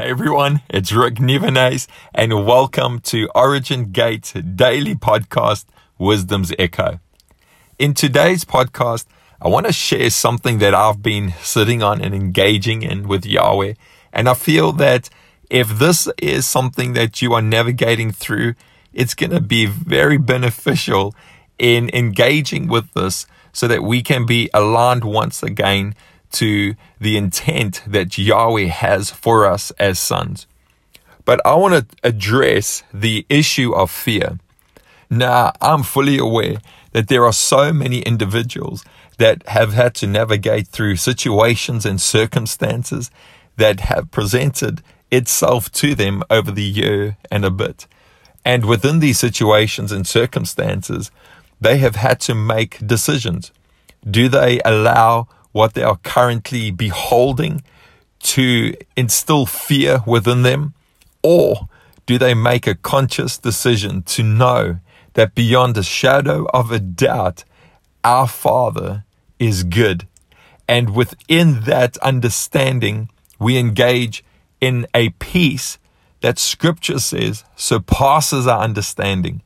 Hey everyone, it's Rick Nevenays and welcome to Origin Gate Daily Podcast Wisdom's Echo. In today's podcast, I want to share something that I've been sitting on and engaging in with Yahweh. And I feel that if this is something that you are navigating through, it's going to be very beneficial in engaging with this so that we can be aligned once again to the intent that Yahweh has for us as sons. But I want to address the issue of fear. Now, I'm fully aware that there are so many individuals that have had to navigate through situations and circumstances that have presented itself to them over the year and a bit. And within these situations and circumstances, they have had to make decisions. Do they allow what they are currently beholding to instill fear within them? Or do they make a conscious decision to know that beyond a shadow of a doubt, our Father is good? And within that understanding, we engage in a peace that scripture says surpasses our understanding.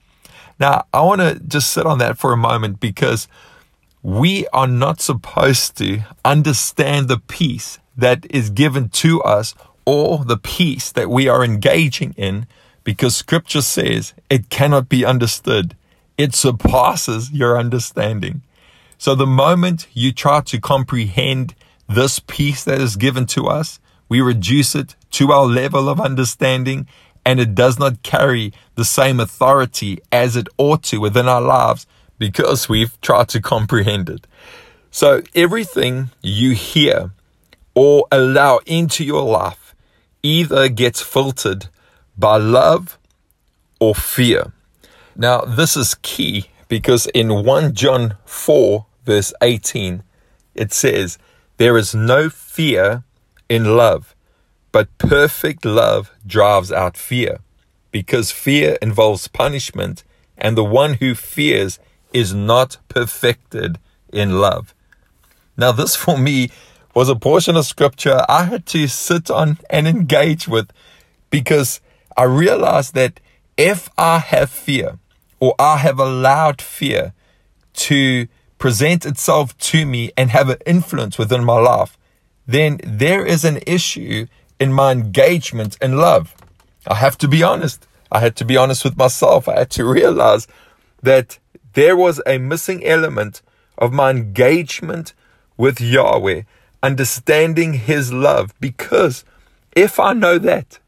Now, I want to just sit on that for a moment because we are not supposed to understand the peace that is given to us or the peace that we are engaging in because scripture says it cannot be understood. It surpasses your understanding. So the moment you try to comprehend this peace that is given to us, we reduce it to our level of understanding and it does not carry the same authority as it ought to within our lives because we've tried to comprehend it. So everything you hear or allow into your life either gets filtered by love or fear. Now, this is key because in 1 John 4, verse 18, it says, There is no fear in love, but perfect love drives out fear, because fear involves punishment, and the one who fears is not perfected in love. Now, this for me was a portion of scripture I had to sit on and engage with because I realized that if I have fear or I have allowed fear to present itself to me and have an influence within my life, then there is an issue in my engagement in love. I have to be honest. I had to be honest with myself. I had to realize that there was a missing element of my engagement with Yahweh, understanding His love. Because if I know that,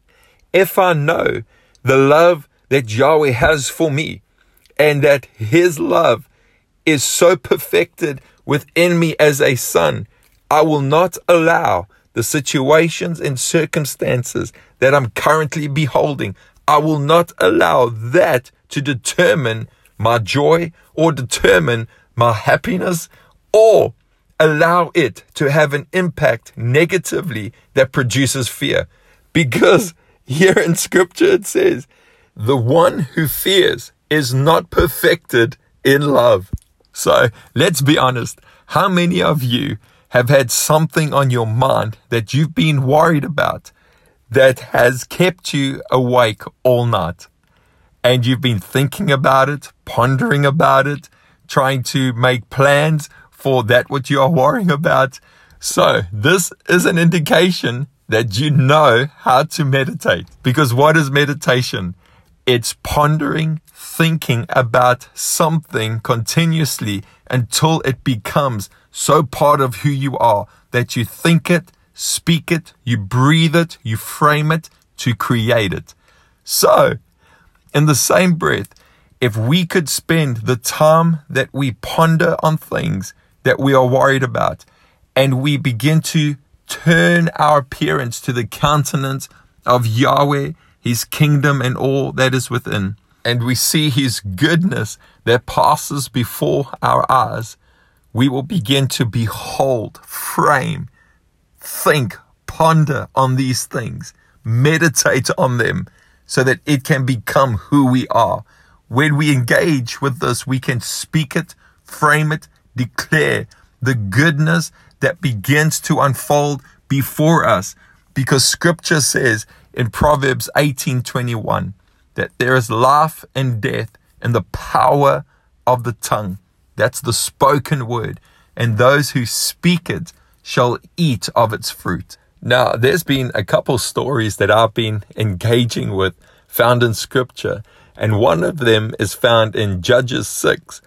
if I know the love that Yahweh has for me, and that His love is so perfected within me as a son, I will not allow the situations and circumstances that I'm currently beholding. I will not allow that to determine my joy or determine my happiness or allow it to have an impact negatively that produces fear. Because here in scripture it says, the one who fears is not perfected in love. So let's be honest. How many of you have had something on your mind that you've been worried about that has kept you awake all night? and you've been thinking about it, pondering about it, trying to make plans for that what you are worrying about. So this is an indication that you know how to meditate. Because what is meditation? It's pondering, thinking about something continuously until it becomes so part of who you are that you think it, speak it, you breathe it, you frame it to create it. So in the same breath, if we could spend the time that we ponder on things that we are worried about and we begin to turn our appearance to the countenance of Yahweh, His kingdom, and all that is within, and we see His goodness that passes before our eyes, we will begin to behold, frame, think, ponder on these things, meditate on them, so that it can become who we are. When we engage with this, we can speak it, frame it, declare the goodness that begins to unfold before us Because scripture says in Proverbs 18:21 that there is life and death in the power of the tongue. That's the spoken word, and those who speak it shall eat of its fruit. Now, there's been a couple stories that I've been engaging with found in scripture, and one of them is found in Judges 6,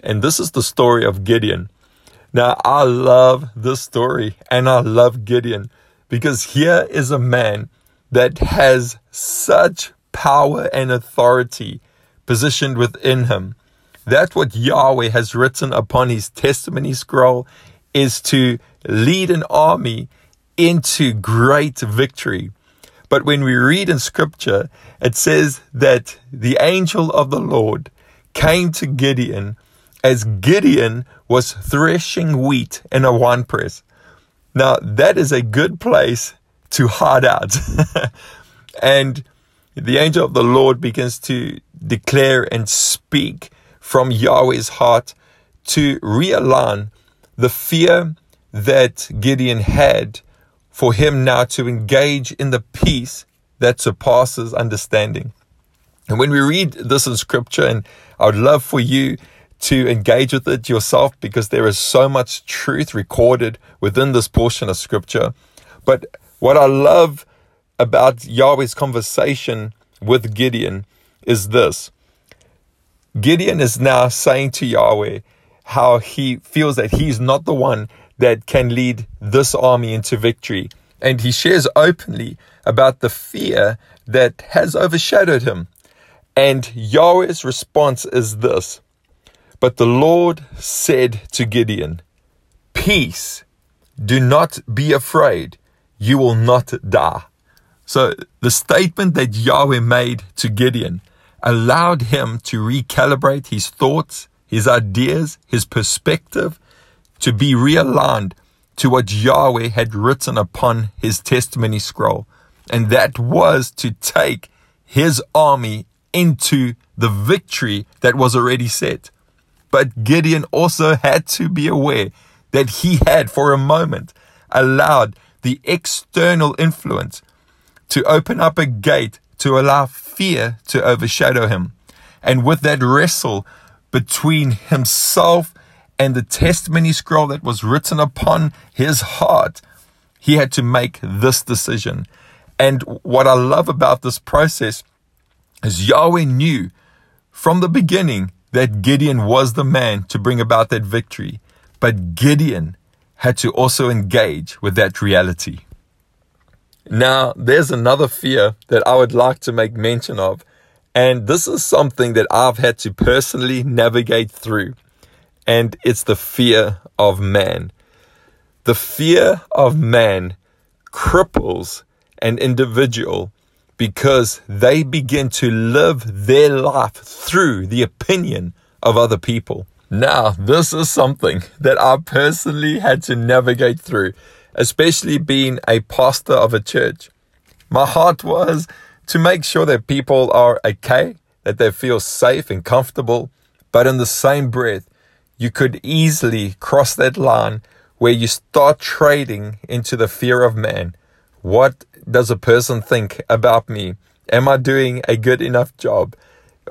and this is the story of Gideon. Now, I love this story and I love Gideon because here is a man that has such power and authority positioned within him. That what Yahweh has written upon his testimony scroll is to lead an army into great victory. But when we read in scripture, it says that the angel of the Lord came to Gideon as Gideon was threshing wheat in a winepress. Now, that is a good place to hide out. and the angel of the Lord begins to declare and speak from Yahweh's heart to realign the fear that Gideon had for him now to engage in the peace that surpasses understanding. And when we read this in scripture, and I would love for you to engage with it yourself because there is so much truth recorded within this portion of scripture. But what I love about Yahweh's conversation with Gideon is this Gideon is now saying to Yahweh how he feels that he's not the one that can lead this army into victory. And he shares openly about the fear that has overshadowed him. And Yahweh's response is this But the Lord said to Gideon, Peace, do not be afraid, you will not die. So the statement that Yahweh made to Gideon allowed him to recalibrate his thoughts, his ideas, his perspective to be realigned to what Yahweh had written upon his testimony scroll. And that was to take his army into the victory that was already set. But Gideon also had to be aware that he had, for a moment, allowed the external influence to open up a gate to allow fear to overshadow him. And with that wrestle between himself and the testimony scroll that was written upon his heart, he had to make this decision. And what I love about this process is Yahweh knew from the beginning that Gideon was the man to bring about that victory. But Gideon had to also engage with that reality. Now, there's another fear that I would like to make mention of, and this is something that I've had to personally navigate through, and it's the fear of man. The fear of man cripples an individual because they begin to live their life through the opinion of other people. Now, this is something that I personally had to navigate through especially being a pastor of a church. My heart was to make sure that people are okay, that they feel safe and comfortable, but in the same breath, you could easily cross that line where you start trading into the fear of man. What does a person think about me? Am I doing a good enough job?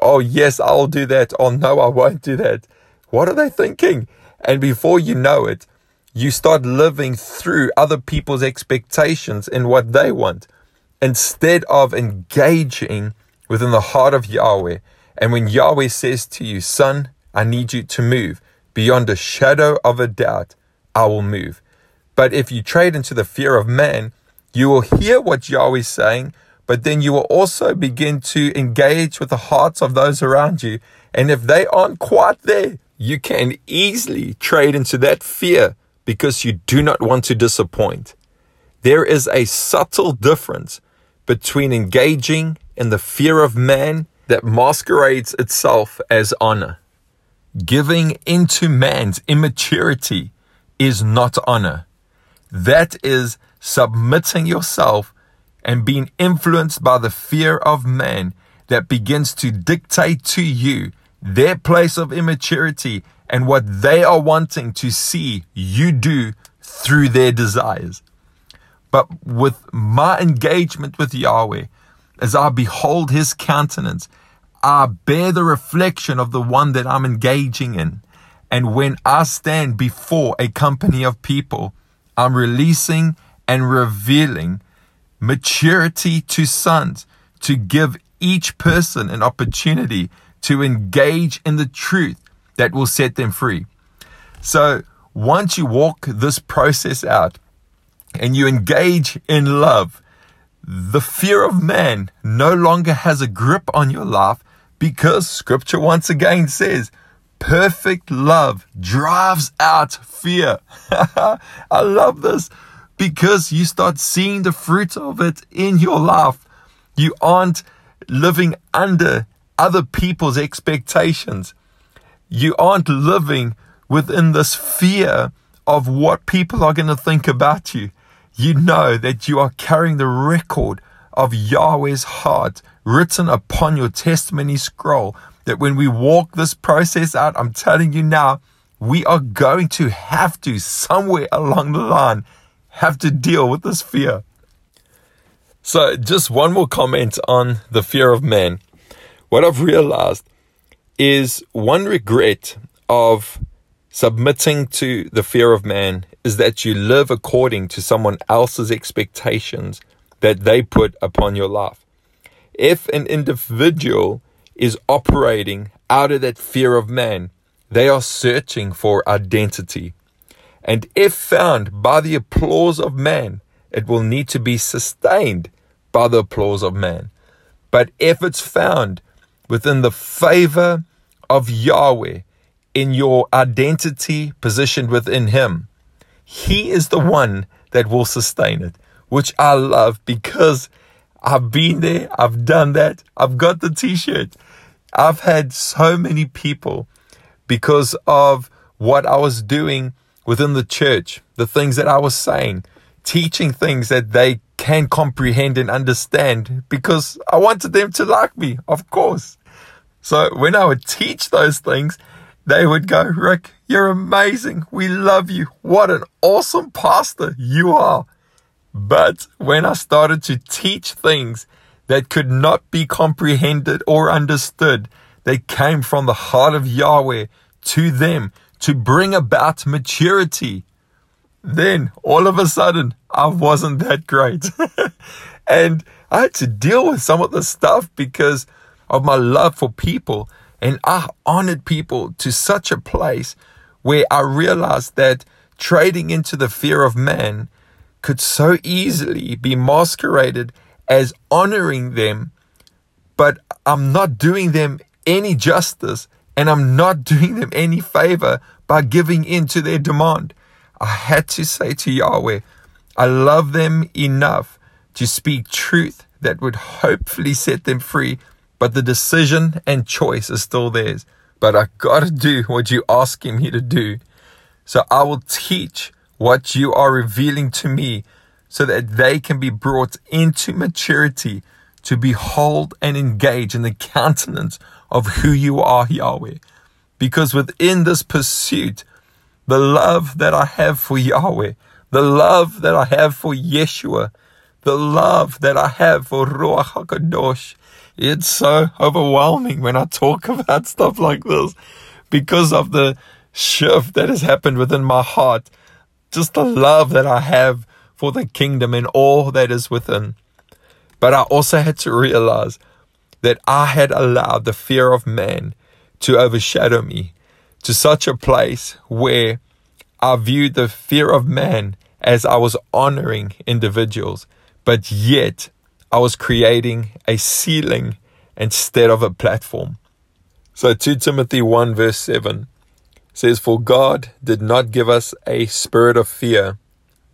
Oh, yes, I'll do that. Oh, no, I won't do that. What are they thinking? And before you know it, you start living through other people's expectations and what they want instead of engaging within the heart of Yahweh. And when Yahweh says to you, Son, I need you to move beyond a shadow of a doubt, I will move. But if you trade into the fear of man, you will hear what Yahweh is saying, but then you will also begin to engage with the hearts of those around you. And if they aren't quite there, you can easily trade into that fear because you do not want to disappoint. There is a subtle difference between engaging in the fear of man that masquerades itself as honor. Giving into man's immaturity is not honor. That is submitting yourself and being influenced by the fear of man that begins to dictate to you their place of immaturity and what they are wanting to see you do through their desires. but with my engagement with Yahweh, as I behold his countenance, I bear the reflection of the one that I'm engaging in. And when I stand before a company of people, I'm releasing and revealing maturity to sons to give each person an opportunity to engage in the truth that will set them free. So once you walk this process out and you engage in love, the fear of man no longer has a grip on your life because scripture once again says, perfect love drives out fear. I love this because you start seeing the fruit of it in your life. You aren't living under other people's expectations. You aren't living within this fear of what people are going to think about you. You know that you are carrying the record of Yahweh's heart written upon your testimony scroll. That when we walk this process out, I'm telling you now, we are going to have to, somewhere along the line, have to deal with this fear. So, just one more comment on the fear of man. What I've realized is one regret of submitting to the fear of man is that you live according to someone else's expectations that they put upon your life. If an individual is operating out of that fear of man, they are searching for identity. And if found by the applause of man, it will need to be sustained by the applause of man. But if it's found within the favor of Yahweh in your identity positioned within Him, He is the one that will sustain it, which I love because I've been there, I've done that, I've got the t shirt. I've had so many people because of what I was doing within the church, the things that I was saying, teaching things that they can comprehend and understand because I wanted them to like me, of course. So when I would teach those things, they would go, Rick, you're amazing. We love you. What an awesome pastor you are. But when I started to teach things that could not be comprehended or understood, they came from the heart of Yahweh to them to bring about maturity. Then all of a sudden, I wasn't that great. and I had to deal with some of the stuff because of my love for people. And I honored people to such a place where I realized that trading into the fear of man could so easily be masqueraded as honoring them, but I'm not doing them any justice and I'm not doing them any favor by giving in to their demand. I had to say to Yahweh, I love them enough to speak truth that would hopefully set them free, but the decision and choice is still theirs. But I gotta do what you're asking me to do. So I will teach what you are revealing to me so that they can be brought into maturity to behold and engage in the countenance of who you are, Yahweh. Because within this pursuit, the love that I have for Yahweh, the love that I have for Yeshua, the love that I have for Ruach HaKadosh, it's so overwhelming when I talk about stuff like this because of the shift that has happened within my heart. Just the love that I have for the kingdom and all that is within. But I also had to realize that I had allowed the fear of man to overshadow me to such a place where I viewed the fear of man as I was honoring individuals, but yet I was creating a ceiling instead of a platform. So 2 Timothy 1 verse 7 says, For God did not give us a spirit of fear,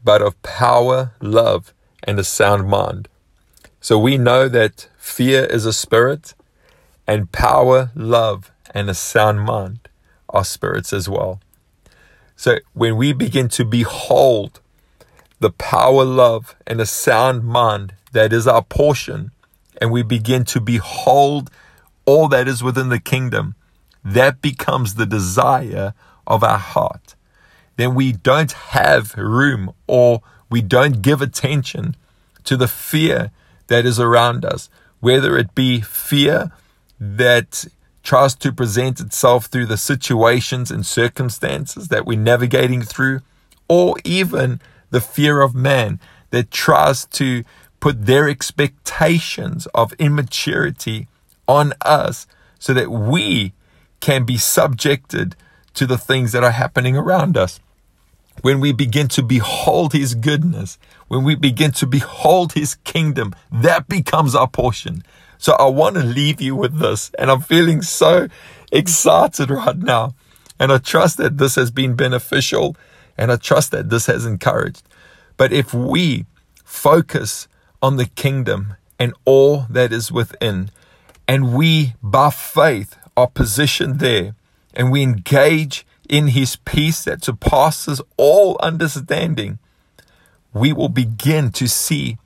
but of power, love, and a sound mind. So we know that fear is a spirit, and power, love, and a sound mind are spirits as well. So when we begin to behold the power, love, and a sound mind that is our portion, and we begin to behold all that is within the kingdom, that becomes the desire of our heart. Then we don't have room or we don't give attention to the fear that is around us, whether it be fear that tries to present itself through the situations and circumstances that we're navigating through, or even the fear of man that tries to put their expectations of immaturity on us so that we can be subjected to the things that are happening around us. When we begin to behold His goodness, when we begin to behold His kingdom, that becomes our portion. So I want to leave you with this, and I'm feeling so excited right now. And I trust that this has been beneficial, and I trust that this has encouraged. But if we focus on the kingdom and all that is within, and we, by faith, are positioned there, and we engage in His peace that surpasses all understanding, we will begin to see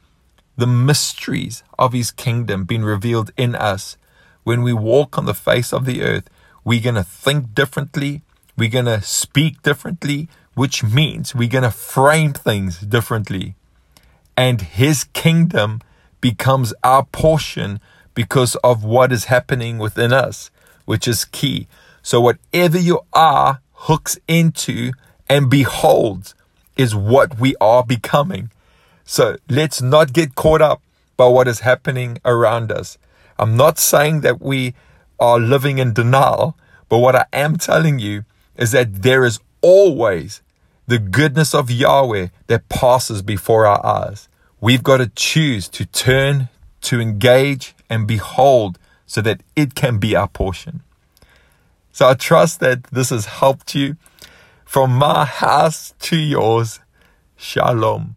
the mysteries of His kingdom being revealed in us. When we walk on the face of the earth, we're going to think differently, we're going to speak differently, which means we're going to frame things differently. And His kingdom becomes our portion because of what is happening within us, which is key. So, whatever you are hooks into and beholds is what we are becoming. So, let's not get caught up by what is happening around us. I'm not saying that we are living in denial, but what I am telling you is that there is always the goodness of Yahweh that passes before our eyes. We've got to choose to turn, to engage, and behold so that it can be our portion. So I trust that this has helped you. From my house to yours, Shalom.